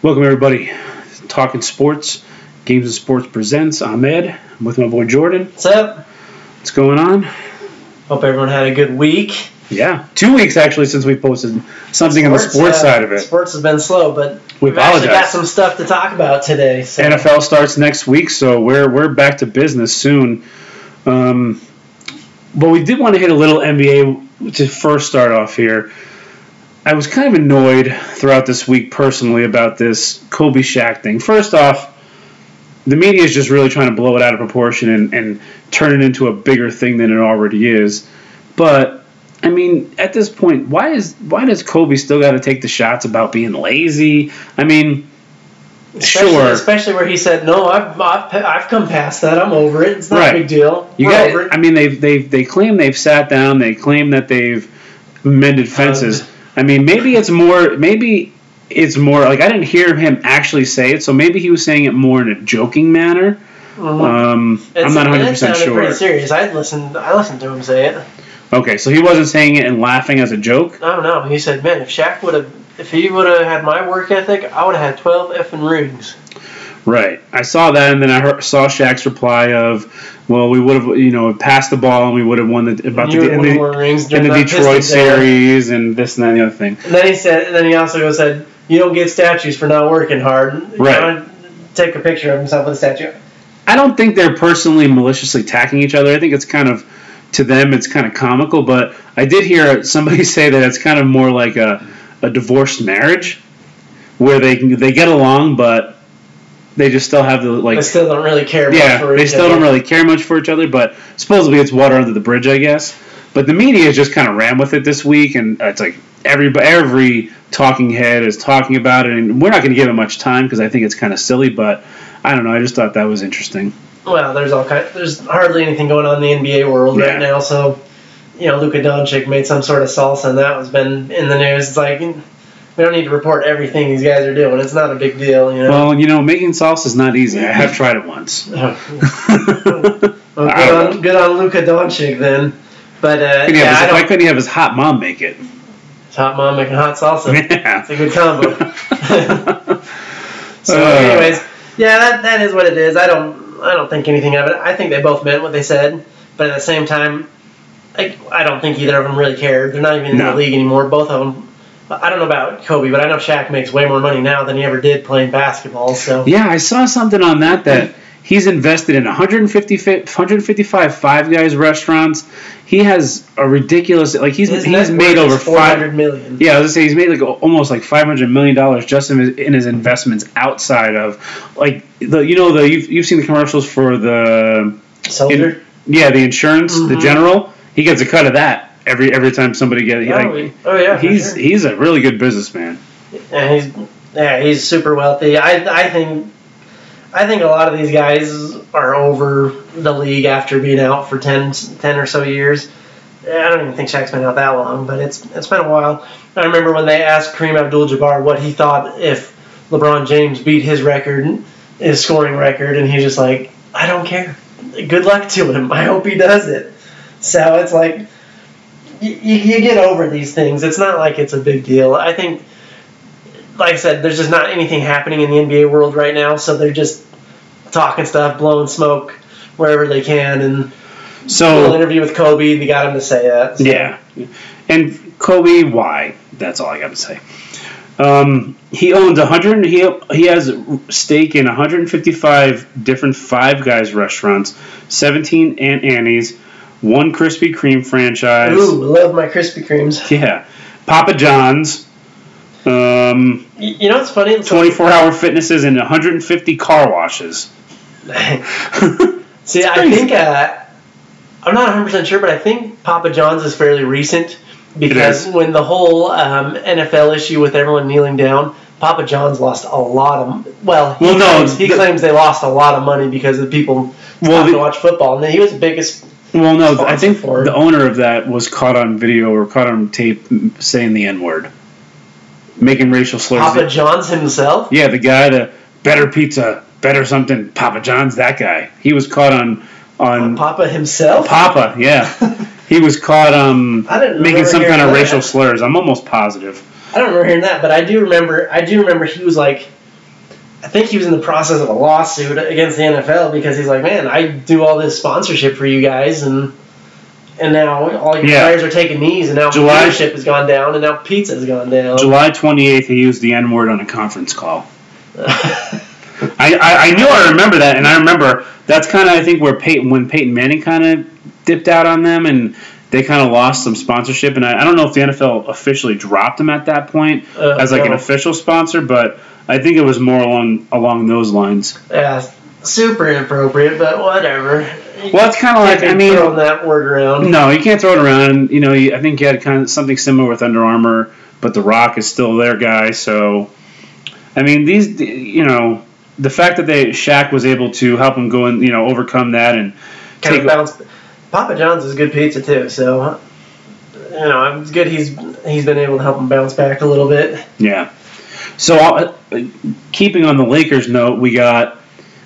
Welcome, everybody. Talking Sports, Games and Sports presents. Ahmed. I'm with my boy Jordan. What's up? What's going on? Hope everyone had a good week. Yeah, two weeks actually since we posted something on the sports uh, side of it. Sports has been slow, but We we've actually got some stuff to talk about today. So. NFL starts next week, so we're we're back to business soon. Um, but we did want to hit a little NBA to first start off here. I was kind of annoyed throughout this week personally about this Kobe Shaq thing. First off, the media is just really trying to blow it out of proportion and, and turn it into a bigger thing than it already is. But I mean, at this point, why is why does Kobe still got to take the shots about being lazy? I mean, especially, sure. Especially where he said, "No, I've, I've I've come past that. I'm over it. It's not Right. a big deal. You got. it." I mean, they've they've they claim they've sat down. They claim that they've mended fences. Um, I mean, maybe it's more. Maybe it's more like I didn't hear him actually say it, so maybe he was saying it more in a joking manner. Mhm. Um, I'm not 100 it percent sounded Pretty serious. I listened. I listened to him say it. Okay, so he wasn't saying it and laughing as a joke. I don't know. He said, "Man, if Shaq would have, if he would have had my work ethic, I would have had 12 effing rings." Right. I saw that, and then I heard, saw Shaq's reply of, "Well, we would have, you know, passed the ball, and we would have won the about the, in the, rings in the Detroit series and this and that and the other thing." And then he said, and then he also said, "You don't get statues for not working hard." Right. Take a picture of himself with a statue. I don't think they're personally maliciously attacking each other. I think it's kind of to them it's kind of comical, but I did hear somebody say that it's kind of more like a, a divorced marriage where they they get along but they just still have the like They still don't really care. much yeah, they still other. don't really care much for each other, but supposedly it's water under the bridge, I guess. But the media just kind of ran with it this week, and uh, it's like every every talking head is talking about it, and we're not going to give it much time because I think it's kind of silly. But I don't know, I just thought that was interesting. Well, there's all kind. There's hardly anything going on in the NBA world Yeah. right now. So, you know, Luka Doncic made some sort of salsa, and that has been in the news. It's like we don't need to report everything these guys are doing. It's not a big deal, you know. Well, you know, making sauce is not easy. I have tried it once. Well, good on good on Luka Doncic then. But uh, Couldn't yeah, his- why couldn't he have his hot mom make it? Hot mom making hot salsa. Yeah. It's a good combo. So, Uh. anyways, yeah, that, that is what it is. I don't I don't think anything of it. I think they both meant what they said, but at the same time, I, I don't think either of them really cared. They're not even in No. the league anymore. Both of them. I don't know about Kobe, but I know Shaq makes way more money now than he ever did playing basketball. So Yeah, I saw something on that that he's invested in 150, 155 Five Guys restaurants. He has a ridiculous like he's his he's made over five. hundred million. Yeah, I was gonna say he's made like almost like 500 million dollars just in his, in his investments outside of like the you know the you've, you've seen the commercials for the Soldier. yeah the insurance the Mhm. general he gets a cut of that every every time somebody gets oh, like oh yeah, he's sure. he's a really good businessman. and he's yeah he's super wealthy. I I think I think a lot of these guys are over the league after being out for 10, 10 or so years. I don't even think Shaq's been out that long, but it's it's been a while. I remember when they asked Kareem Abdul-Jabbar what he thought if LeBron James beat his record, his scoring record, and he's just like, I don't care. Good luck to him. I hope he does it. So it's like you, you get over these things. It's not like it's a big deal. I think, like I said, there's just not anything happening in the NBA world right now, so they're just talking stuff, blowing smoke wherever they can, and So interview with Kobe. They got him to say that. so- yeah, and Kobe, why? That's all I got to say. Um, he owns 100. He he has stake in 155 different Five Guys restaurants, 17 Auntie Anne's, one Krispy Kreme franchise. Ooh, love my Krispy Kremes. Yeah, Papa John's. Um, You, know what's funny? 24 hour fitnesses and 150 car washes. See, I think uh, I'm not 100 percent sure, but I think Papa John's is fairly recent because when the whole um, NFL issue with everyone kneeling down, Papa John's lost a lot of. Well, he, Well, no, claims, he the- claims they lost a lot of money because the people Well, stopped the- to watch football, and he was the biggest. Well, no, I think the owner of that was caught on video or caught on tape saying the N word, making racial slurs. Papa John's himself. yeah, the guy, the better pizza, better something, Papa John's, that guy. He was caught on on Papa himself. Papa. Yeah, he was caught um making some kind of hearing racial slurs. I'm almost positive. I don't remember hearing that, but I do remember. I do remember he was like I think he was in the process of a lawsuit against the NFL because he's like, man, I do all this sponsorship for you guys, and and now all your Yeah. players are taking knees, and now July- leadership has gone down, and now pizza's gone down. July 28th, he used the N word on a conference call. I, I, I knew I remember that, and I remember that's kind of I think where Peyton when Peyton Manning kind of dipped out on them, and they kind of lost some sponsorship. And I, I don't know if the NFL officially dropped him at that point Uh, as like an official sponsor, but I think it was more along along those lines. yeah, super inappropriate, but whatever. Well, it's kind of like I mean, throwing that word around. No, you can't throw it around. You know, you, I think you had kind of something similar with Under Armour, but The Rock is still their guy. So, I mean, these, you know, the fact that they Shaq was able to help him go and you know overcome that and kind take of bounce. Papa John's is good pizza too, so you know it's good he's he's been able to help him bounce back a little bit. yeah. So, uh, keeping on the Lakers note, we got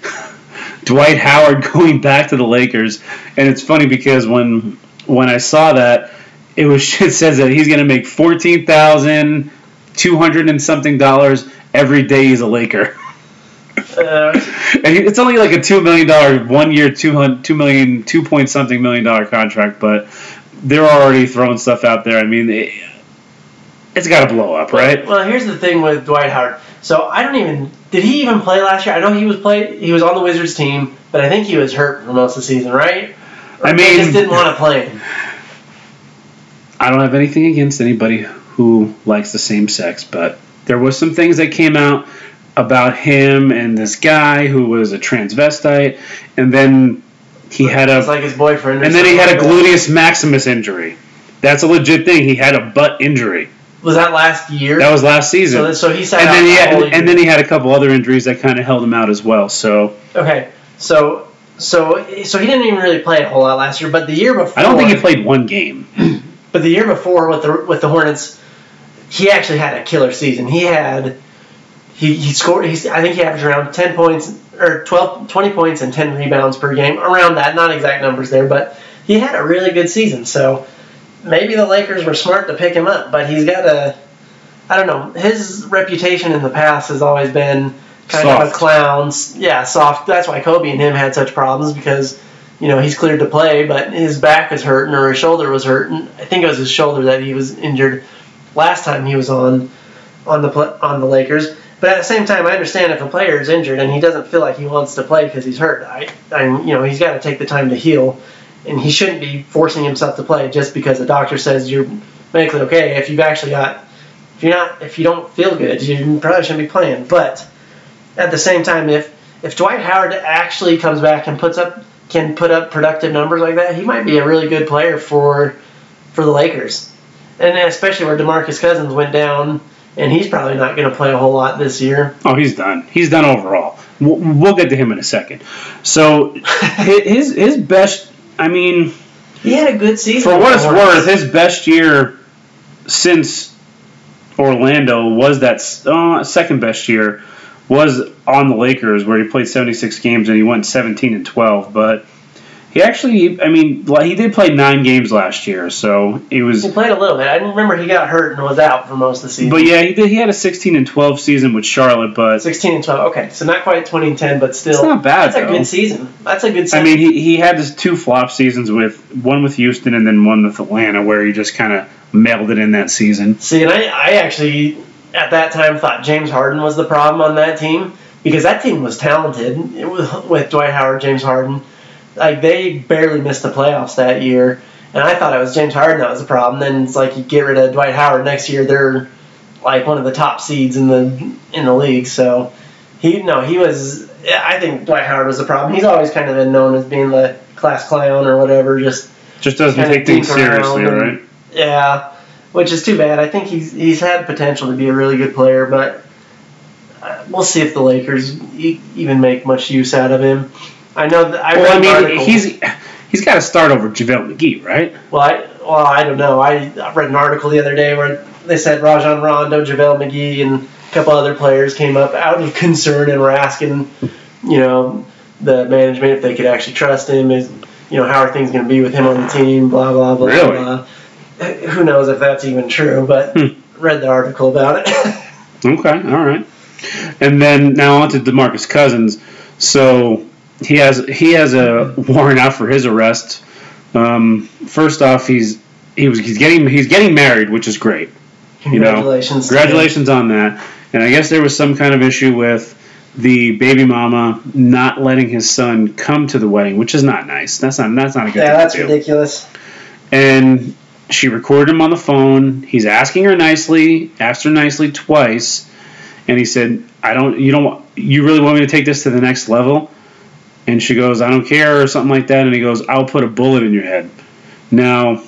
Dwight Howard going back to the Lakers, and it's funny because when when I saw that, it was it says that he's going to make fourteen thousand two hundred and something dollars every day he's a Laker. Uh, And it's only like a two million dollar one year two hundred two million two point something million dollar contract, but they're already throwing stuff out there. I mean, it, it's got to blow up, right? Well, here's the thing with Dwight Howard. So I don't even did he even play last year? I know he was play he was on the Wizards team, but I think he was hurt for most of the season, right? Or I mean- just didn't want to play him. I don't have anything against anybody who likes the same sex, but there was some things that came out about him and this guy who was a transvestite, and then he had It's a like his boyfriend. and then he had a something like that. gluteus maximus injury. That's a legit thing. He had a butt injury. Was that last year? That was last season. so, so he sat and out then he had, and then he had a couple other injuries that kind of held him out as well. So okay. So so so he didn't even really play a whole lot last year, but the year before I don't think he played one game. But the year before with the with the Hornets, he actually had a killer season. He had he, he scored. He's, I think he averaged around ten points or 12, 20 points and ten rebounds per game. Around that, not exact numbers there, but he had a really good season. So maybe the Lakers were smart to pick him up. But he's got a I don't know. His reputation in the past has always been kind of a Soft. clown. Yeah, soft. That's why Kobe and him had such problems because you know, he's cleared to play, but his back was hurting or his shoulder was hurting. I think it was his shoulder that he was injured last time he was on on the on the Lakers. But at the same time, I understand if a player is injured and he doesn't feel like he wants to play because he's hurt. I, I, you know, he's got to take the time to heal, and he shouldn't be forcing himself to play just because the doctor says you're medically okay. If you've actually got, if you're not, if you don't feel good, you probably shouldn't be playing. But at the same time, if if Dwight Howard actually comes back and puts up can put up productive numbers like that, he might be a really good player for for the Lakers. And especially where DeMarcus Cousins went down, and he's probably not going to play a whole lot this year. Oh, he's done. He's done overall. We'll, we'll get to him in a second. So his his best. I mean, He had a good season. for what it's worth, his best year since Orlando was that uh, second best year was on the Lakers, where he played 76 games and he went 17 and 12. But he actually, I mean, he did play nine games last year, so he was. He played a little bit. I remember he got hurt and was out for most of the season. But yeah, he did. He had a 16 and 12 season with Charlotte, but 16 and 12. Okay, so not quite 20 and 10, but still. it's not bad. That's a good season. That's a good season. I mean, he, he had his two flop seasons with one with Houston and then one with Atlanta, where he just kind of mailed it in that season. See, and I, I actually, at that time, thought James Harden was the problem on that team because that team was talented it was, with Dwight Howard, James Harden. Like, they barely missed the playoffs that year. And I thought it was James Harden that was the problem. Then it's like you get rid of Dwight Howard next year, they're like one of the top seeds in the in the league. So he no, he was. I think Dwight Howard was the problem. He's always kind of been known as being the class clown or whatever. Just Just doesn't take things seriously, and- right? yeah, which is too bad. I think he's he's had potential to be a really good player, but uh, we'll see if the Lakers even make much use out of him. I know that I Well, I mean, article- he's he's got to start over JaVale McGee, right? well, I well I don't know. I, I read an article the other day where they said Rajon Rondo, JaVale McGee, and a couple other players came up out of concern and were asking, you know, the management if they could actually trust him. Is you know how are things going to be with him on the team? Blah blah blah Really? blah. Who knows if that's even true? But Hmm. read the article about it. Okay, all right. And then now on to Demarcus Cousins. So he has he has a warrant out for his arrest. Um, first off, he's he was he's getting he's getting married, which is great. You know, Congratulations. to. Congratulations on that. And I guess there was some kind of issue with the baby mama not letting his son come to the wedding, which is not nice. That's not that's not a good Yeah, thing that's ridiculous. And she recorded him on the phone. He's asking her nicely, asked her nicely twice, and he said, "I don't. You don't. want- You really want me to take this to the next level?" And she goes, "I don't care," or something like that. And he goes, "I'll put a bullet in your head." Now,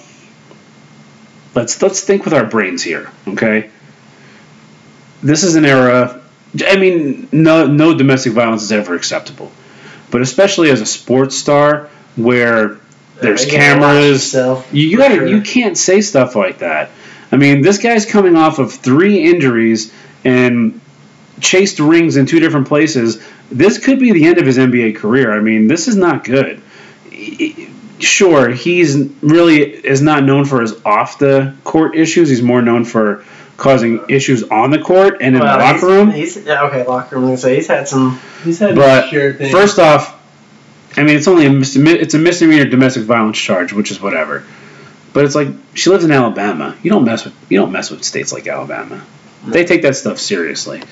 let's let's think with our brains here, okay? This is an era. I mean, no no domestic violence is ever acceptable, but especially as a sports star, where there's cameras, you, you gotta sure. you can't say stuff like that. I mean, this guy's coming off of three injuries and chased rings in two different places. This could be the end of his NBA career. I mean, this is not good. Sure, he's really is not known for his off the court issues. He's more known for causing issues on the court and in Well, the locker he's- room. He's, yeah, okay, locker room. I was gonna say he's had some. He's had But sure things. first off, I mean, it's only a misdeme- it's a misdemeanor domestic violence charge, which is whatever. But it's like she lives in Alabama. You don't mess with you don't mess with states like Alabama. They take that stuff seriously.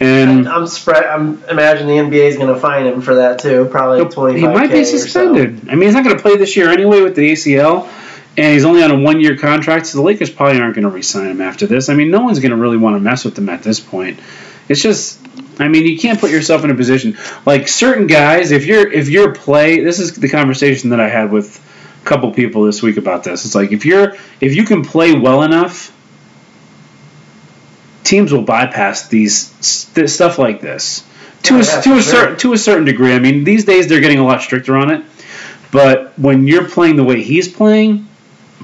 And I'm spread. I'm imagining the NBA is going to fine him for that too. Probably twenty. he might be suspended. I mean, he's not going to play this year anyway with the ACL, and he's only on a one-year contract. So the Lakers probably aren't going to re-sign him after this. I mean, no one's going to really want to mess with him at this point. It's just, I mean, you can't put yourself in a position like certain guys. If you're if you're play, this is the conversation that I had with a couple people this week about this. It's like if you're if you can play well enough. Teams will bypass these st- stuff like this to Yeah, a, to a sure. certain to a certain degree. I mean, these days they're getting a lot stricter on it. But when you're playing the way he's playing,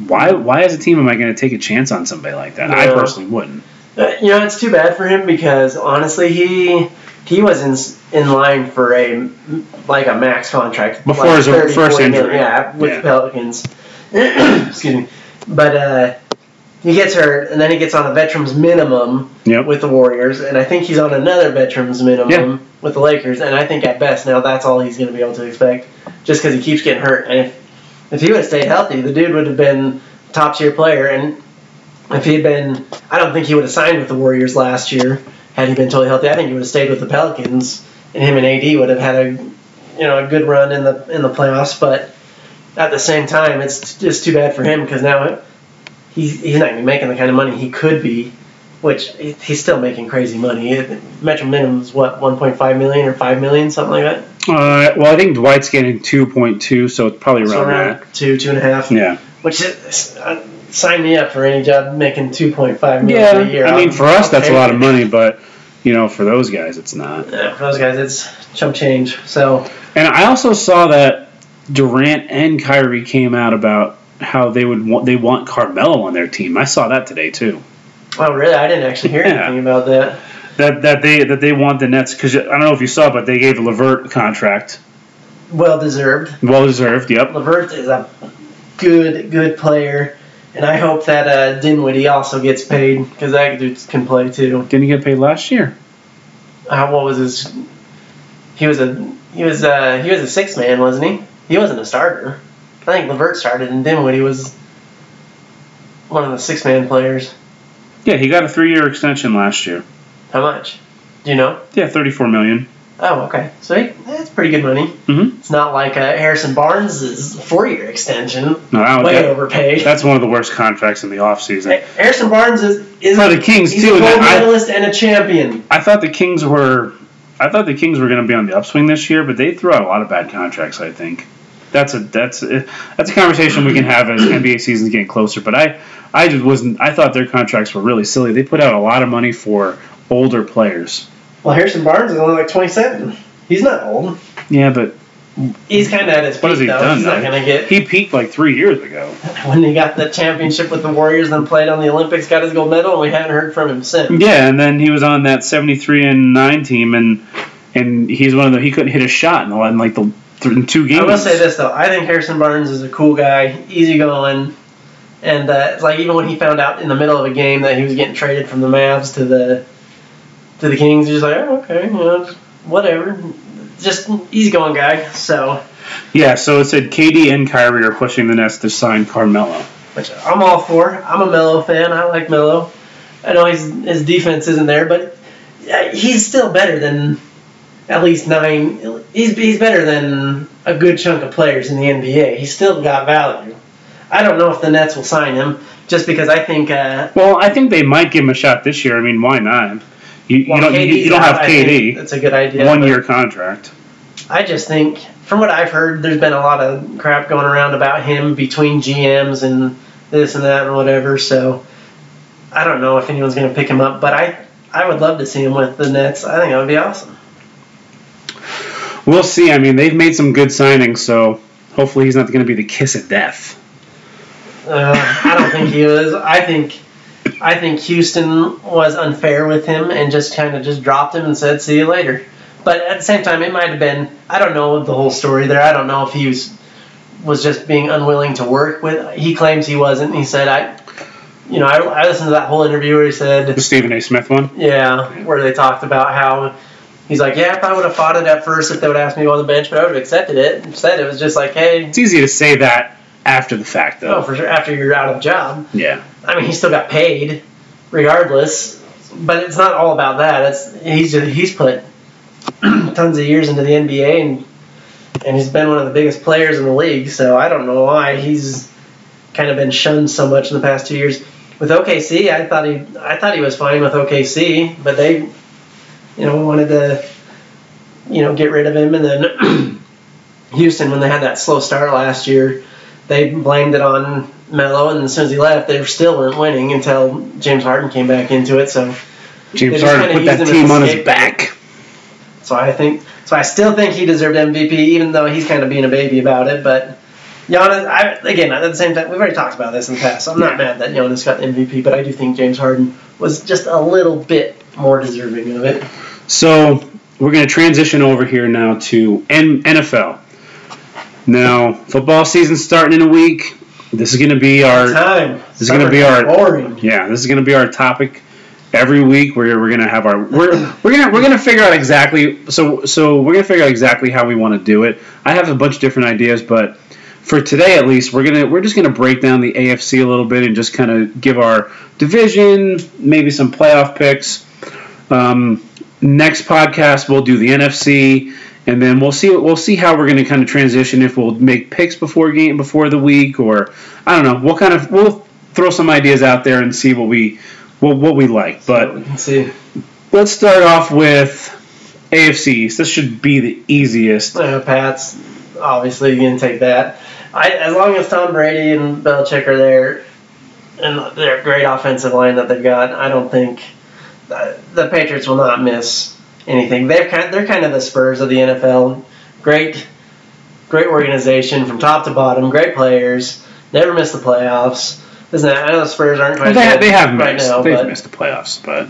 why why as a team am I going to take a chance on somebody like that? I personally wouldn't. Uh, you know, it's too bad for him because honestly, he he was in in line for a like a max contract Before like his 30, first 40 million, injury. Yeah, with Yeah. the Pelicans. Excuse me, but uh, he gets hurt, and then he gets on a veterans minimum Yep. with the Warriors, and I think he's on another veterans minimum Yeah. with the Lakers, and I think at best now that's all he's going to be able to expect, just because he keeps getting hurt. And if if he would have stayed healthy, the dude would have been top tier player, and if he had been, I don't think he would have signed with the Warriors last year had he been totally healthy. I think he would have stayed with the Pelicans, and him and AD would have had a, you know, a good run in the in the playoffs. But at the same time, it's just too bad for him because now he's he's not going to be making the kind of money he could be, which he's still making crazy money. Metro minimum is what 1.5 million or 5 million, something like that. Uh, well, I think Dwight's getting two point two, so it's probably So around around two, two and a half. that. Yeah. Which is, uh, sign me up for any job making 2.5 million Yeah. a year. I mean, I'll- for us, I'll that's a lot of money, but you know, for those guys, it's not. Yeah, for those guys, it's chump change. So And I also saw that Durant and Kyrie came out about how they would want they want Carmelo on their team. I saw that today too. Oh, really? I didn't actually hear Yeah. anything about that. That that they that they want the Nets because I don't know if you saw, but they gave LeVert a contract, Well deserved. well deserved. Yep. LeVert is a good, good player, and I hope that uh, Dinwiddie also gets paid because that dude can play too. Didn't he get paid last year? Uh, what was his? He was a he was a, he was a six man, wasn't he? He wasn't a starter. I think LeVert started, and Dinwiddie was one of the six man players. Yeah, he got a three year extension last year. How much? Do you know? Yeah, thirty four million. Oh, okay. So he, that's pretty good money. Mm-hmm. It's not like uh, Harrison Barnes' four-year extension, No, way that, overpaid. that's one of the worst contracts in the offseason. Harrison Barnes is, is For the Kings, he's too, a gold medalist and a champion. I thought the Kings were, I thought the Kings were going to be on the upswing this year, but they threw out a lot of bad contracts. I think that's a that's a, that's a conversation we can have as NBA season's getting closer. But I I just wasn't. I thought their contracts were really silly. They put out a lot of money for older players. Well, Harrison Barnes is only like 27. He's not old. Yeah, but He's kind of at his peak what has he though. done? He's not gonna get He peaked like three years ago. when he got the championship with the Warriors, then played on the Olympics, got his gold medal, and we haven't heard from him since. Yeah, and then he was on that seventy three and nine team, and and he's one of the he couldn't hit a shot in, the, in like the in two games. I will say this though, I think Harrison Barnes is a cool guy, easygoing, and uh, it's like even when he found out in the middle of a game that he was getting traded from the Mavs to the to the Kings. He's like, oh, okay, you know, just whatever. Just easygoing guy. So, Yeah, so it said KD and Kyrie are pushing the Nets to sign Carmelo. which I'm all for. I'm a Melo fan. I like Melo. I know his his defense isn't there, but he's still better than at least nine. He's he's better than a good chunk of players in the NBA. He's still got value. I don't know if the Nets will sign him just because I think. Uh, Well, I think they might give him a shot this year. I mean, why not? You, you don't you, you don't have KD. That's a good idea. One year contract. I just think, from what I've heard, there's been a lot of crap going around about him between GMs and this and that and whatever. So I don't know if anyone's going to pick him up, but I I would love to see him with the Nets. I think that would be awesome. We'll see. I mean, they've made some good signings, so hopefully he's not going to be the kiss of death. Uh, I don't think he is. I think I think Houston was unfair with him and just kind of just dropped him and said, "See you later." But at the same time, it might have been. I don't know the whole story there. I don't know if he was was just being unwilling to work with. He claims he wasn't. He said, "I." You know, I, I listened to that whole interview where he said, The Stephen A. Smith one. yeah, where they talked about how he's like, yeah, I would have fought it at first, if they would ask me to go on the bench, but I would have accepted it. Instead, it was just like, hey, It's easy to say that after the fact, though. oh, for sure, after you're out of job. Yeah. I mean, he still got paid, regardless. But it's not all about that. It's he's just, he's put tons of years into the NBA and and he's been one of the biggest players in the league. So I don't know why he's kind of been shunned so much in the past two years. With OKC, I thought he I thought he was fine with OKC, but they, you know, wanted to, you know, get rid of him. And then Houston, when they had that slow start last year, they blamed it on Melo, and as soon as he left, they still weren't winning until James Harden came back into it. So, James Harden put that used him as team on his back. so I think, so I still think he deserved MVP, even though he's kind of being a baby about it. But Giannis, I, again, at the same time, we've already talked about this in the past. So I'm not mad that Giannis got the MVP, but I do think James Harden was just a little bit more deserving of it. So we're going to transition over here now to N- NFL. Now, football season's starting in a week. This is going to be our Time. This is gonna be our- boring. yeah. This is going to be our topic every week. Where we're going to have our we're we're gonna we're gonna figure out exactly so so we're gonna figure out exactly how we want to do it. I have a bunch of different ideas, but for today at least, we're gonna we're just gonna break down the AFC a little bit and just kind of give our division, maybe some playoff picks. Um, next podcast we'll do the NFC, and then we'll see we'll see how we're going to kind of transition if we'll make picks before game before the week or I don't know. We'll kind of we'll throw some ideas out there and see what we what, what we like. But see. let's start off with AFCs. This should be the easiest. Uh, Pat's obviously going to take that. I, as long as Tom Brady and Belichick are there, and their great offensive line that they've got, I don't think the Patriots will not miss anything. They're kind, they're kind of the Spurs of the NFL. Great, great organization from top to bottom. Great players. Never miss the playoffs. Isn't that? I know the Spurs aren't Well, quite they, good they have right missed. now, They've but missed the playoffs, but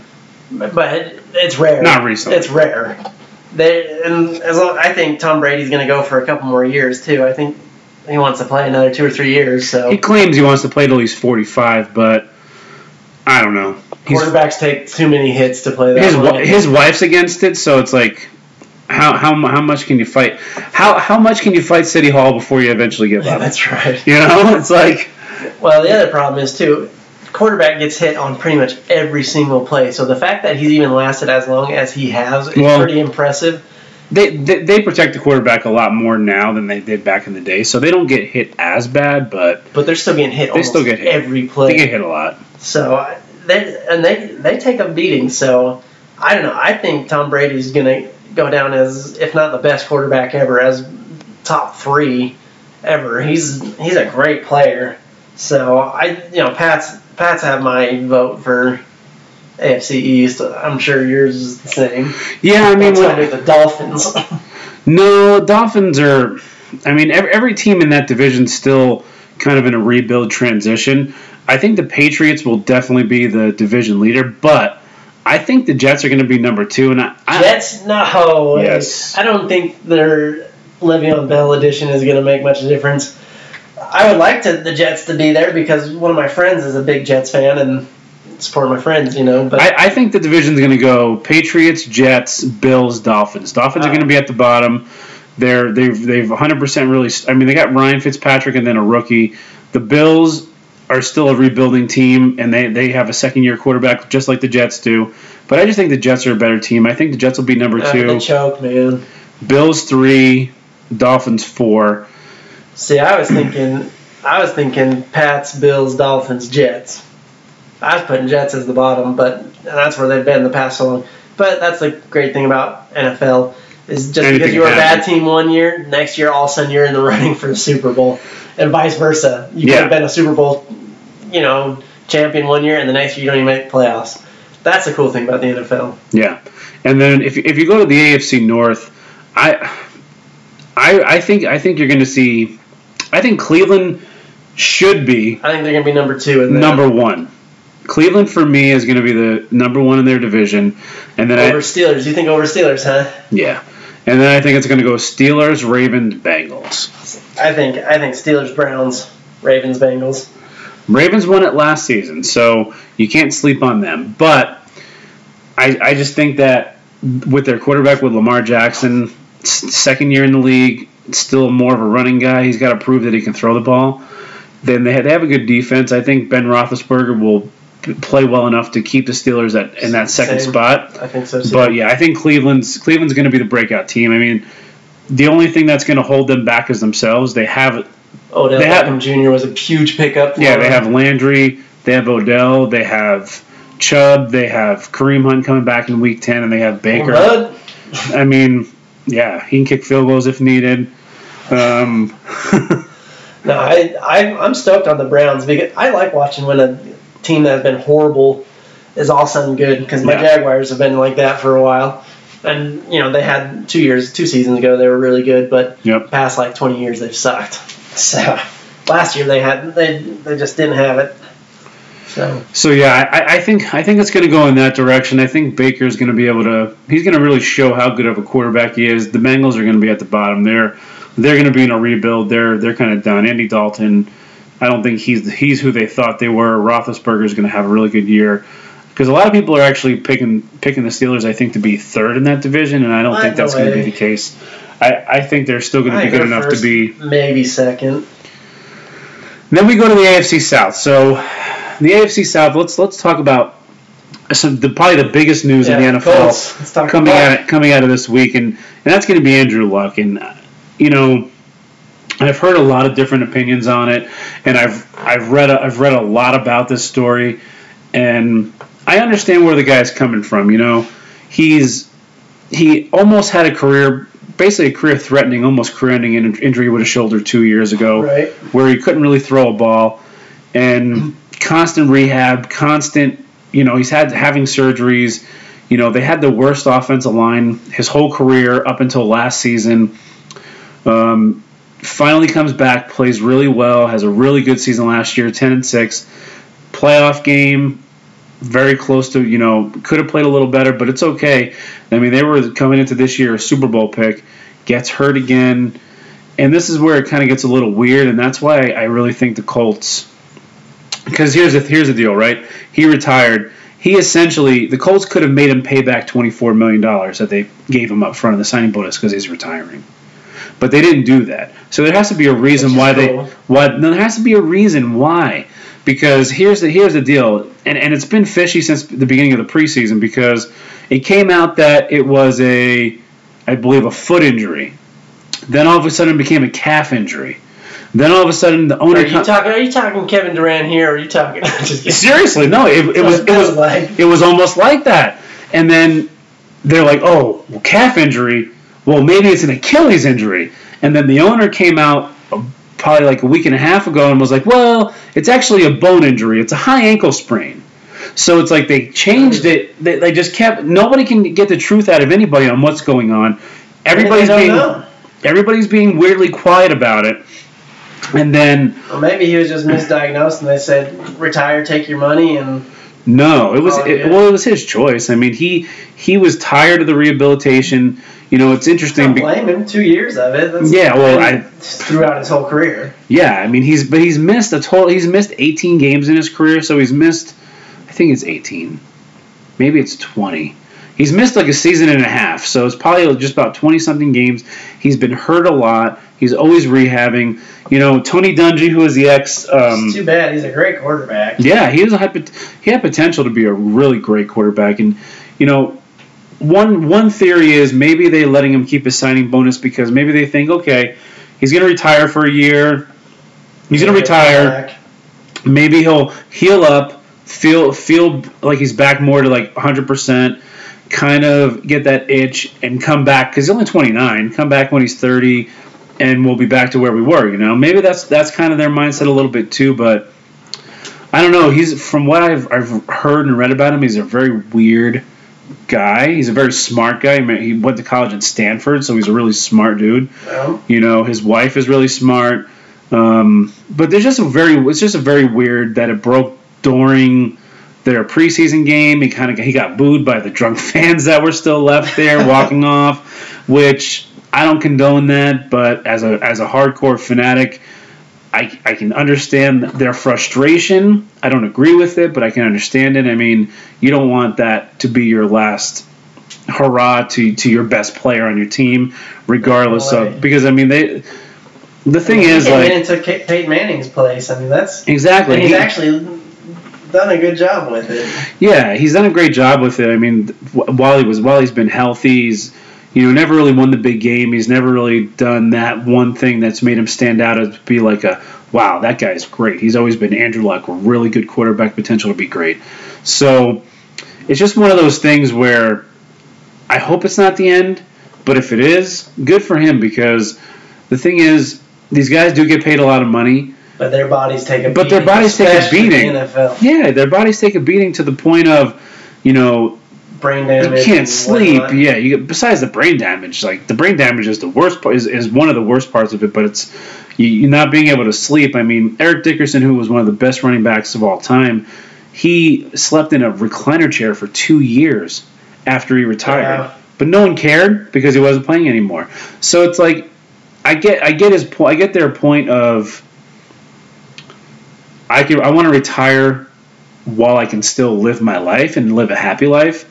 but it's rare. Not recently. It's rare. They and as long I think Tom Brady's going to go for a couple more years too. I think he wants to play another two or three years. So he claims he wants to play till he's 45. But I don't know. Quarterbacks take too many hits to play that. his his wife's against it, so it's like. How, how, how much can you fight? How how much can you fight City Hall before you eventually give yeah, up? that's right. You know, it's like Well, the other problem is too. Quarterback gets hit on pretty much every single play. So the fact that he's even lasted as long as he has is Well- pretty impressive. they, they they protect the quarterback a lot more now than they did back in the day, so they don't get hit as bad, but But they're still getting hit. They still get hit. every play. they get hit a lot. So I- they and they they take a beating. So I don't know. I think Tom Brady's gonna go down as if not the best quarterback ever, as top three ever. He's he's a great player. So I you know Pat's Pat's have my vote for AFC East. I'm sure yours is the same. Yeah, I mean, It's gonna when, be the Dolphins. no, Dolphins are. I mean, every, every team in that division still kind of in a rebuild transition. I think the Patriots will definitely be the division leader, but I think the Jets are going to be number two. And I, I Jets, no. Yes. I don't think their Le'Veon Bell edition is going to make much difference. I would like to, the Jets to be there because one of my friends is a big Jets fan, and support my friends, you know. But I, I think the division's going to go Patriots, Jets, Bills, Dolphins. Dolphins are Uh, going to be at the bottom. They're they've they've 100 percent really. I mean, they got Ryan Fitzpatrick and then a rookie. The Bills are still a rebuilding team, and they they have a second year quarterback just like the Jets do. But I just think the Jets are a better team. I think the Jets will be number uh, two. choke, man. Bills three, Dolphins four. See, I was thinking, I was thinking Pats, Bills, Dolphins, Jets. I was putting Jets as the bottom, but that's where they've been the past so long. But that's the great thing about NFL is just Anything because you were a bad team one year, next year all of a sudden you're in the running for the Super Bowl, and vice versa. You could have been a Super Bowl, you know, champion one year, and the next year you don't even make playoffs. That's the cool thing about the NFL. Yeah, and then if, if you go to the AFC North, I I I think I think you're going to see. I think Cleveland should be I think they're going to be number two in the number one. Cleveland for me is going to be the number one in their division, and then over I Steelers. You think over Steelers, huh? yeah, and then I think it's going to go Steelers, Ravens, Bengals. I think I think Steelers, Browns, Ravens, Bengals. Ravens won it last season, so you can't sleep on them. But I, I just think that with their quarterback, with Lamar Jackson, second year in the league, still more of a running guy. He's got to prove that he can throw the ball. Then they have, they have a good defense. I think Ben Roethlisberger will play well enough to keep the Steelers at in that second Same. spot. I think so too. But yeah, I think Cleveland's Cleveland's going to be the breakout team. I mean, the only thing that's going to hold them back is themselves. They have Odell they have- Beckham Jr. was a huge pickup. For yeah, them. they have Landry, they have Odell, they have Chubb, they have Kareem Hunt coming back in Week Ten, and they have Baker. Bud, I mean, yeah, he can kick field goals if needed. Um, No, I, I I'm stoked on the Browns because I like watching when a team that has been horrible is all of a sudden good because my Yeah. Jaguars have been like that for a while. And you know they had two years, two seasons ago they were really good, but Yep. past like 20 years they've sucked. So last year they had they they just didn't have it. So so yeah, I, I think I think it's going to go in that direction. I think Baker's going to be able to. He's going to really show how good of a quarterback he is. The Bengals are going to be at the bottom. They're they're going to be in a rebuild. They're they're kind of done. Andy Dalton, I don't think he's he's who they thought they were. Roethlisberger is going to have a really good year. Because a lot of people are actually picking picking the Steelers, I think, to be third in that division, and I don't What? think that's going to be the case. I, I think they're still going to be good enough first, to be maybe second. then we go to the AFC South. So the AFC South. Let's let's talk about some the probably the biggest news Yeah, in the NFL Colts. Let's talk coming out coming out of this week, and and that's going to be Andrew Luck. And you know, I've heard a lot of different opinions on it, and I've I've read a, I've read a lot about this story, and I understand where the guy's coming from. You know, he's he almost had a career. Basically, a career-threatening, almost career-ending injury with a shoulder two years ago Right. where he couldn't really throw a ball and constant rehab, constant, you know, he's had having surgeries. You know, they had the worst offensive line his whole career up until last season. Um, finally comes back, plays really well, has a really good season last year, 10 and 6. Playoff game, very close to, you know, could have played a little better, but it's okay. I mean, they were coming into this year a Super Bowl pick, gets hurt again, and this is where it kind of gets a little weird, and that's why I really think the Colts. Because here's the here's the deal, right? He retired. He essentially the Colts could have made him pay back twenty four million dollars that they gave him up front of the signing bonus because he's retiring, but they didn't do that. So there has to be a reason why cool. they why no, there has to be a reason why. Because here's the here's the deal, and, and it's been fishy since the beginning of the preseason because it came out that it was a I believe a foot injury. Then all of a sudden it became a calf injury. Then all of a sudden the owner Are you co- talking? Are you talking Kevin Durant here? Or are you talking? seriously no it, it was it was like- it was almost like that. And then they're like, oh, well, calf injury. Well, maybe it's an Achilles injury. And then the owner came out probably like a week and a half ago and was like, well, it's actually a bone injury. It's a high ankle sprain. So it's like they changed it. They, they just kept. Nobody can get the truth out of anybody on what's going on. Everybody's being know. everybody's being weirdly quiet about it. And then Or maybe he was just misdiagnosed, and they said, "Retire, take your money," and No, it was Oh, it, well, it was his choice. I mean, he he was tired of the rehabilitation. You know, it's interesting. don't be- blame him. Two years of it. That's, Yeah, well, I- throughout his whole career. yeah, I mean, he's but he's missed a total. He's missed 18 games in his career, so he's missed. I think it's 18. Maybe it's 20. He's missed like a season and a half, so it's probably just about 20 something games. He's been hurt a lot. He's always rehabbing. You know, Tony Dungy, who is the ex. Um, It's too bad. He's a great quarterback. yeah, he has a high, he had potential to be a really great quarterback, and you know, one one theory is maybe they're letting him keep his signing bonus because maybe they think, okay, he's going to retire for a year. He's going to retire. Maybe he'll heal up, feel feel like he's back more to like 100 percent, kind of get that itch and come back because he's only 29. Come back when he's 30, and we'll be back to where we were. You know, maybe that's that's kind of their mindset a little bit too, but. I don't know. He's from what I've, I've heard and read about him. He's a very weird guy. He's a very smart guy. He went to college at Stanford, so he's a really smart dude. Well, You know, his wife is really smart. Um, but there's just a very it's just a very weird that it broke during their preseason game. He kind of he got booed by the drunk fans that were still left there walking off, which I don't condone that. But as a as a hardcore fanatic, I, I can understand their frustration. I don't agree with it, but I can understand it. I mean, you don't want that to be your last hurrah to, to your best player on your team, regardless No of because I mean they. The thing he is, came like in and took Kate- Peyton Manning's place. I mean, that's exactly, and he's he- actually done a good job with it. Yeah, he's done a great job with it. I mean, while he was while he's been healthy, he's you know never really won the big game. He's never really done that one thing that's made him stand out as be like a wow, that guy's great. He's always been Andrew Luck, really good quarterback, potential to be great. So it's just one of those things where I hope it's not the end, but if it is, good for him because the thing is, these guys do get paid a lot of money. But their bodies take a But their beating, bodies take a beating. The NFL Yeah, their bodies take a beating to the point of, you know, brain damage. you can't sleep. whatnot. Yeah, you besides the brain damage, like the brain damage is the worst part. Is, is one of the worst parts of it, but it's you, you not being able to sleep. I mean, Eric Dickerson, who was one of the best running backs of all time, he slept in a recliner chair for two years after he retired. Yeah. But no one cared because he wasn't playing anymore. So it's like, I get, I get his point. I get their point of, I can, I want to retire while I can still live my life and live a happy life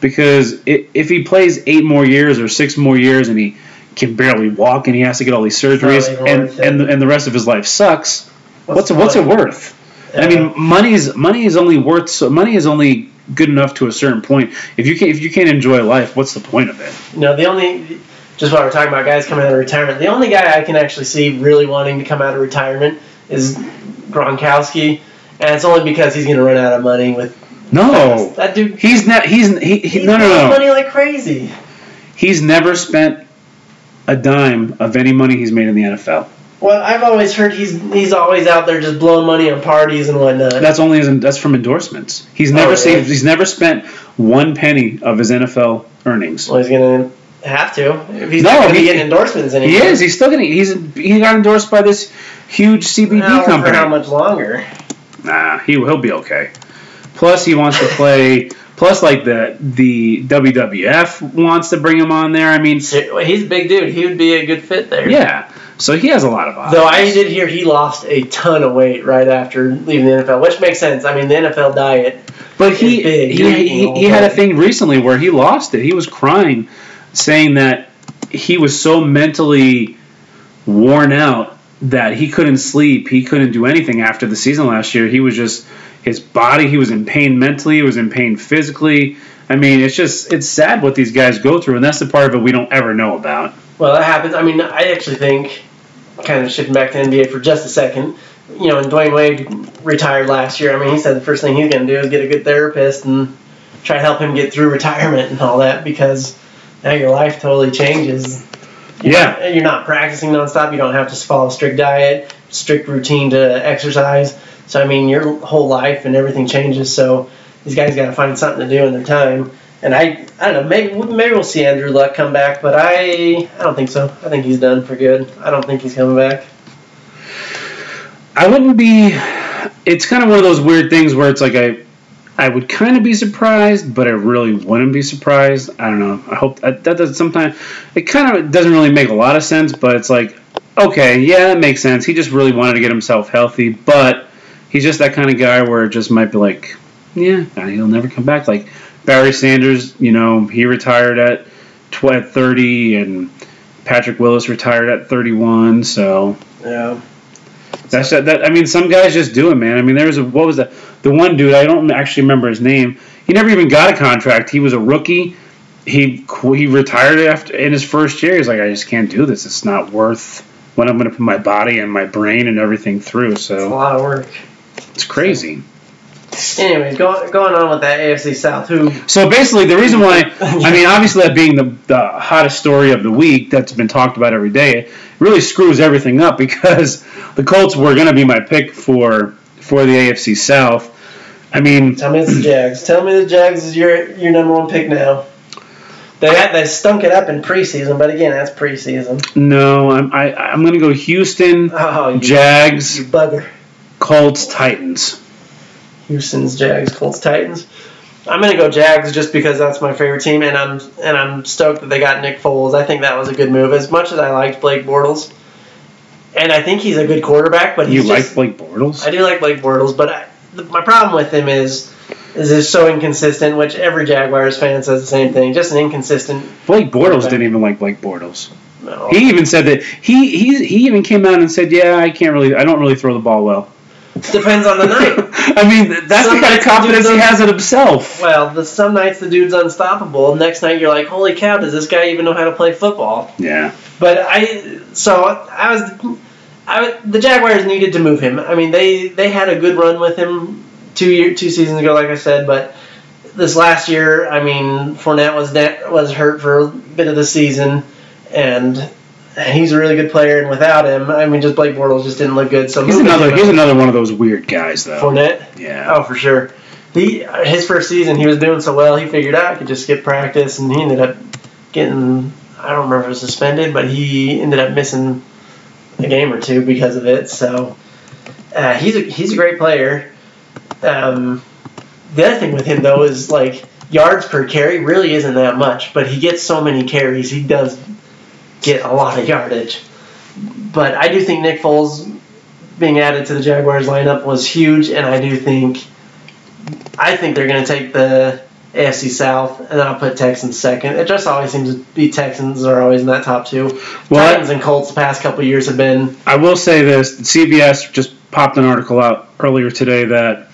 because if he plays eight more years or six more years and he can barely walk and he has to get all these surgeries and and the, and the rest of his life sucks, what's the it, what's it worth? I mean, money's money is only worth so money is only good enough to a certain point. If you can't if you can't enjoy life, what's the point of it? No, the only just while we're talking about guys coming out of retirement, the only guy I can actually see really wanting to come out of retirement is Gronkowski, and it's only because he's going to run out of money with No, that dude. he's not. He's he, he, He's no no blowing no. money like crazy. He's never spent a dime of any money he's made in the NFL. Well, I've always heard he's he's always out there just blowing money on parties and whatnot. That's only his, that's from endorsements. He's oh, never Oh, really? saved. He's never spent one penny of his NFL earnings. well, he's going to have to if he's No, not going to he- be getting endorsements He is. He's still getting. He's he got endorsed by this huge CBD Now, company. For how much longer? Nah, he he'll be okay. Plus, he wants to play. Plus, like the the WWF wants to bring him on there. I mean, He's a big dude. He would be a good fit there. yeah. So he has a lot of options. Though I did hear he lost a ton of weight right after leaving the NFL, which makes sense. I mean, the NFL diet. But he is big. he, You're he, he had a thing recently where he lost it. He was crying, saying that he was so mentally worn out that he couldn't sleep. He couldn't do anything after the season last year. He was just his body. He was in pain mentally. He was in pain physically. I mean, it's just it's sad what these guys go through, and that's the part of it we don't ever know about. Well, that happens. I mean, I actually think, kind of shifting back to NBA for just a second, you know, and Dwyane Wade retired last year. I mean, he said the first thing he's going to do is get a good therapist and try to help him get through retirement and all that because now your life totally changes. You're Yeah. not- you're not practicing nonstop. You don't have to follow a strict diet, strict routine to exercise. So I mean, your whole life and everything changes. So these guys got to find something to do in their time. And I, I don't know. Maybe maybe we'll see Andrew Luck come back, but I, I don't think so. I think he's done for good. I don't think he's coming back. I wouldn't be. It's kind of one of those weird things where it's like I, I would kind of be surprised, but I really wouldn't be surprised. I don't know. I hope that, that does sometimes. It kind of doesn't really make a lot of sense, but it's like, okay, yeah, that makes sense. He just really wanted to get himself healthy, but he's just that kind of guy where it just might be like, yeah, he'll never come back. Like Barry Sanders, you know, he retired at tw- at 30, and Patrick Willis retired at 31. So Yeah. that's that, that. I mean, some guys just do it, man. I mean, there was a what was that? The one dude I don't actually remember his name. He never even got a contract. He was a rookie. He he retired after in his first year. He's like, I just can't do this. It's not worth what I'm going to put my body and my brain and everything through. It's a lot of work. It's crazy. Anyways, go, going on with that AFC South, who So basically, the reason why, I mean, obviously that being the, the hottest story of the week that's been talked about every day, it really screws everything up because the Colts were going to be my pick for for the AFC South. I mean, Tell me it's the Jags. Tell me the Jags is your your number one pick now. They had, they stunk it up in preseason, but again, that's preseason. no, I'm I, I'm going to go Houston, Oh, you, Jags, you bugger. Colts, Titans. Houston's Jags, Colts, Titans. I'm gonna go Jags just because that's my favorite team, and I'm and I'm stoked that they got Nick Foles. I think that was a good move. As much as I liked Blake Bortles, and I think he's a good quarterback, but You he's like Blake Bortles? I do like Blake Bortles, but I, the, my problem with him is is he's so inconsistent. Which every Jaguars fan says the same thing. Just an inconsistent. Blake Bortles didn't even like Blake Bortles. No. He even said that he he he even came out and said, "Yeah, I can't really, I don't really throw the ball well." Depends on the night. I mean, that's Some the kind of confidence he has in himself. Well, the, some nights the dude's unstoppable. Next night you're like, holy cow, does this guy even know how to play football? Yeah. But I, so I was, I the Jaguars needed to move him. I mean, they they had a good run with him two year two seasons ago, like I said. But this last year, I mean, Fournette was was hurt for a bit of the season, and he's a really good player. And without him, I mean, just Blake Bortles just didn't look good. So He's another he's another one of those weird guys though. Fournette. Yeah. Oh, for sure. He his first season, he was doing so well. He figured out he could just skip practice, and he ended up getting I don't remember if it was suspended, but he ended up missing a game or two because of it. So uh, he's a, he's a great player. Um, the other thing with him though is like yards per carry really isn't that much, but he gets so many carries. He does get a lot of yardage. But I do think Nick Foles being added to the Jaguars lineup was huge, and I do think I think they're going to take the AFC South, and then I'll put Texans second. It just always seems to be Texans are always in that top two. Well, Titans and Colts the past couple years have been I will say this: CBS just popped an article out earlier today that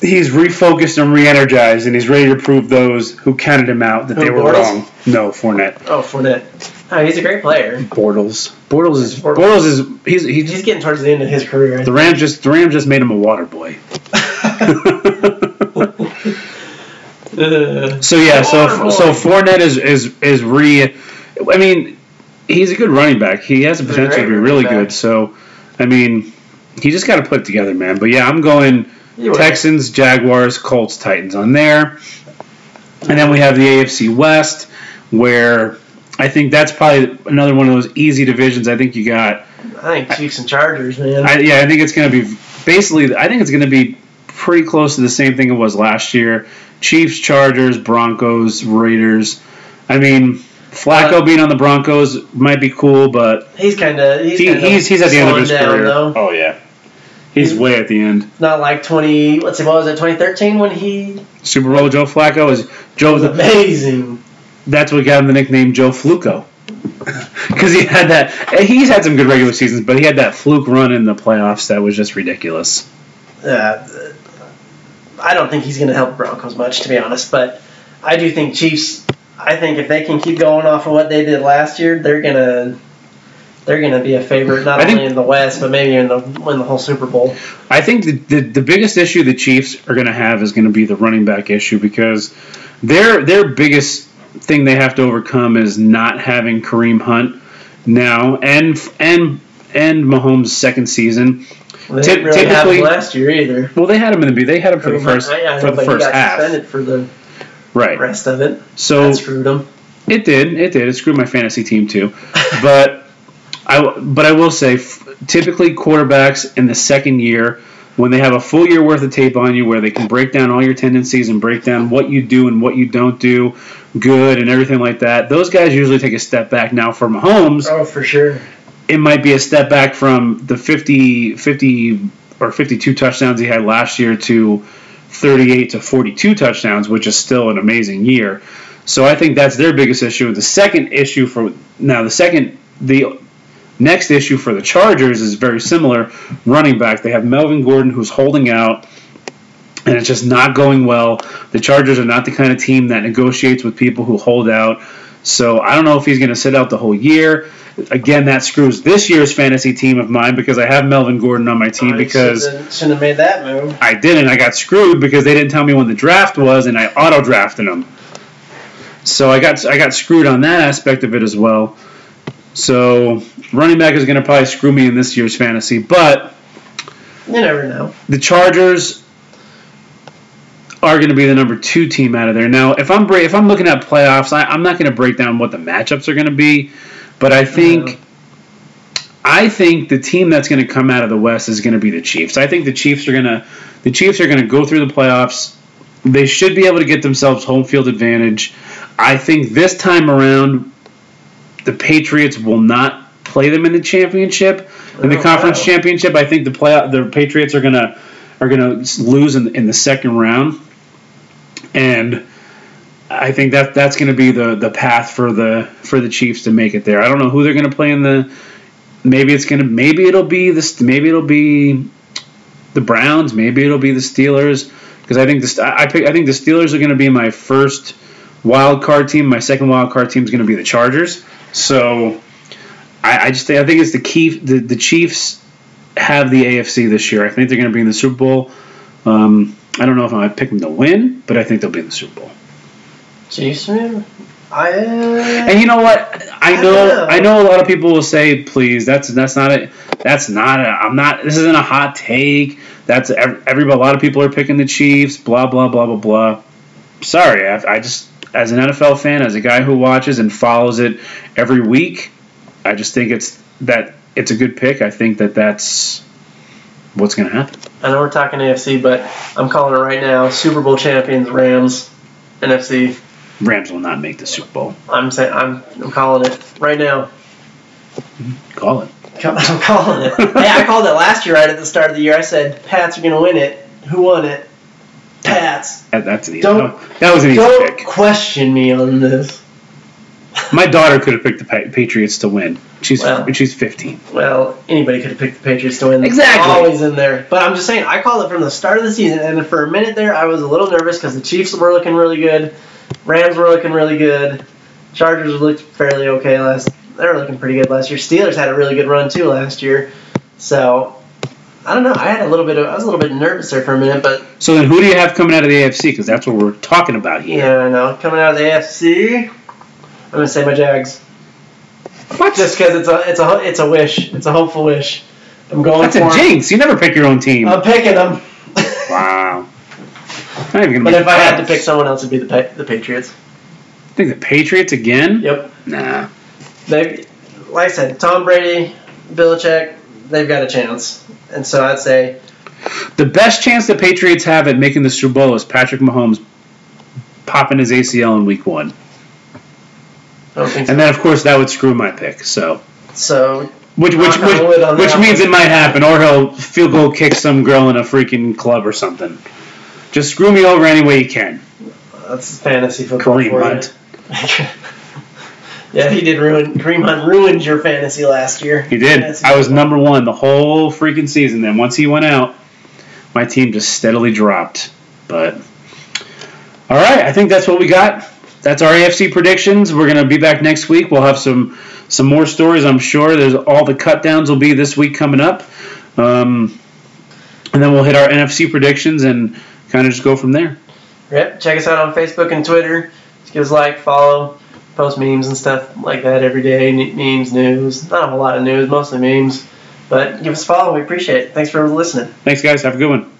he's refocused and re-energized, and he's ready to prove those who counted him out that Who, they were Bortles? wrong. No, Fournette, oh Fournette. Oh, he's a great player. Bortles, Bortles is Bortles. Bortles is he's he's He's getting towards the end of his career. I the Rams just the Rams just made him a water boy. Uh, So yeah, so Water boy. so Fournette is is is re. I mean, he's a good running back. He has the potential to be really back. good. So, I mean, he just got to put it together, man. But yeah, I'm going you were- Texans, Jaguars, Colts, Titans on there, and then we have the AFC West, where I think that's probably another one of those easy divisions. I think you got. I think Chiefs and Chargers, man. I, yeah, I think it's going to be basically. I think it's going to be pretty close to the same thing it was last year. Chiefs, Chargers, Broncos, Raiders. I mean, Flacco Uh, being on the Broncos might be cool, but he's kind of he's he, he's he's at the end of his down, career. Though. Oh yeah, he's way at the end. Not like twenty. Let's see, what was it? Twenty thirteen when he Super Bowl Joe Flacco is Joe. was amazing. That's what got him the nickname Joe Fluco. Because he had that, he's had some good regular seasons, but he had that fluke run in the playoffs that was just ridiculous. Uh, I don't think he's going to help Broncos much, to be honest. But I do think Chiefs. I think if they can keep going off of what they did last year, they're gonna they're gonna be a favorite not I think- only in the West but maybe in the win the whole Super Bowl. I think the, the, the biggest issue the Chiefs are going to have is going to be the running back issue because their their biggest thing they have to overcome is not having Kareem Hunt now and and and Mahomes' second season. They Typ- didn't really have him typically- last year either. Well, they had him in the B they had him for the first I, I know, for the first half, for the right? rest of it. So that screwed him. It did. It did. It screwed my fantasy team too. But I but I will say f- typically quarterbacks in the second year when they have a full year worth of tape on you where they can break down all your tendencies and break down what you do and what you don't do good and everything like that. Those guys usually take a step back. Now for Mahomes, Oh, for sure. it might be a step back from the 50 50 or 52 touchdowns he had last year to 38 to 42 touchdowns, which is still an amazing year. So I think that's their biggest issue. The second issue for now, the second the next issue for the Chargers is very similar. Running back, they have Melvin Gordon who's holding out, and it's just not going well. The Chargers are not the kind of team that negotiates with people who hold out. So I don't know if he's going to sit out the whole year. Again, that screws this year's fantasy team of mine because I have Melvin Gordon on my team you because shouldn't, shouldn't have made that move. I didn't. I got screwed because they didn't tell me when the draft was, and I auto drafted him. So I got I got screwed on that aspect of it as well. So running back is going to probably screw me in this year's fantasy, but You never know. the Chargers are going to be the number two team out of there. Now, if I'm if I'm looking at playoffs, I, I'm not going to break down what the matchups are going to be, but I think. Yeah. I think the team that's going to come out of the West is going to be the Chiefs. I think the Chiefs are going to the Chiefs are going to go through the playoffs. They should be able to get themselves home field advantage. I think this time around, the Patriots will not play them in the championship, in the Oh, conference wow. championship. I think the play the Patriots are gonna are gonna lose in, in the second round, and I think that that's going to be the the path for the for the Chiefs to make it there. I don't know who they're going to play in the. Maybe it's gonna. Maybe it'll be this. Maybe it'll be the Browns. Maybe it'll be the Steelers. Because I think the I I pick. I think the Steelers are going to be my first wild card team. My second wild card team is going to be the Chargers. So I, I just think, I think it's the key. The, the Chiefs have the AFC this year. I think they're going to be in the Super Bowl. Um, I don't know if I pick them to win, but I think they'll be in the Super Bowl. Chiefs, man. I. And you know what? I I know don't know. I know a lot of people will say, "Please, that's that's not it. that's not a I'm not this isn't a hot take. That's ev- every a lot of people are picking the Chiefs. Blah blah blah blah blah." Sorry, I, I just as an NFL fan, as a guy who watches and follows it every week, I just think it's that it's a good pick. I think that that's what's going to happen. I know we're talking AFC, but I'm calling it right now. Super Bowl champions, Rams. NFC. Rams will not make the Super Bowl. I'm saying I'm, I'm calling it right now. Call it. I'm calling it. hey, I called it last year right at the start of the year. I said Pats are going to win it. Who won it? Pats. That, that's an easy. Don't- that was an easy Don't pick. question me on this. My daughter could have picked the Patriots to win. She's Well. she's 15. Well, anybody could have picked the Patriots to win. Exactly. Always in there. But I'm just saying, I called it from the start of the season, and for a minute there, I was a little nervous because the Chiefs were looking really good, Rams were looking really good, Chargers looked fairly okay last. They were looking pretty good last year. Steelers had a really good run too last year. So I don't know. I had a little bit of. I was a little bit nervous there for a minute, but So then, who do you have coming out of the AFC? Because that's what we're talking about here. yeah, I know. Coming out of the AFC, I'm gonna say my Jags. What? Just because it's a it's a it's a wish. It's a hopeful wish. I'm going that's for a jinx. You never pick your own team. I'm picking them. wow. Not even gonna But if I had to pick someone else, it'd be the the Patriots. I think the Patriots again. Yep. Nah. They, like I said, Tom Brady, Belichick, they've got a chance. And so I'd say, The best chance the Patriots have at making the Super Bowl is Patrick Mahomes popping his ACL in Week One, I don't think so. and then of course that would screw my pick. So. So Which which Knock on wood which, which means it might happen, or he'll field goal kick some girl in a freaking club or something. Just screw me over any way you can. that's fantasy football. Kareem for. Hunt. yeah, he did ruin. Kareem Hunt ruined your fantasy last year. He did. Fantasy I was number one the whole freaking season. Then once he went out, my team just steadily dropped. But all right, I think that's what we got. That's our AFC predictions. We're gonna be back next week. We'll have some some more stories. I'm sure. There's all the cut downs will be this week coming up, um, and then we'll hit our NFC predictions and kind of just go from there. Yep. Check us out on Facebook and Twitter. Just give us a like, follow, post memes and stuff like that every day. Memes, news. Not a whole lot of news, mostly memes. But give us a follow. We appreciate it. Thanks for listening. Thanks, guys. Have a good one.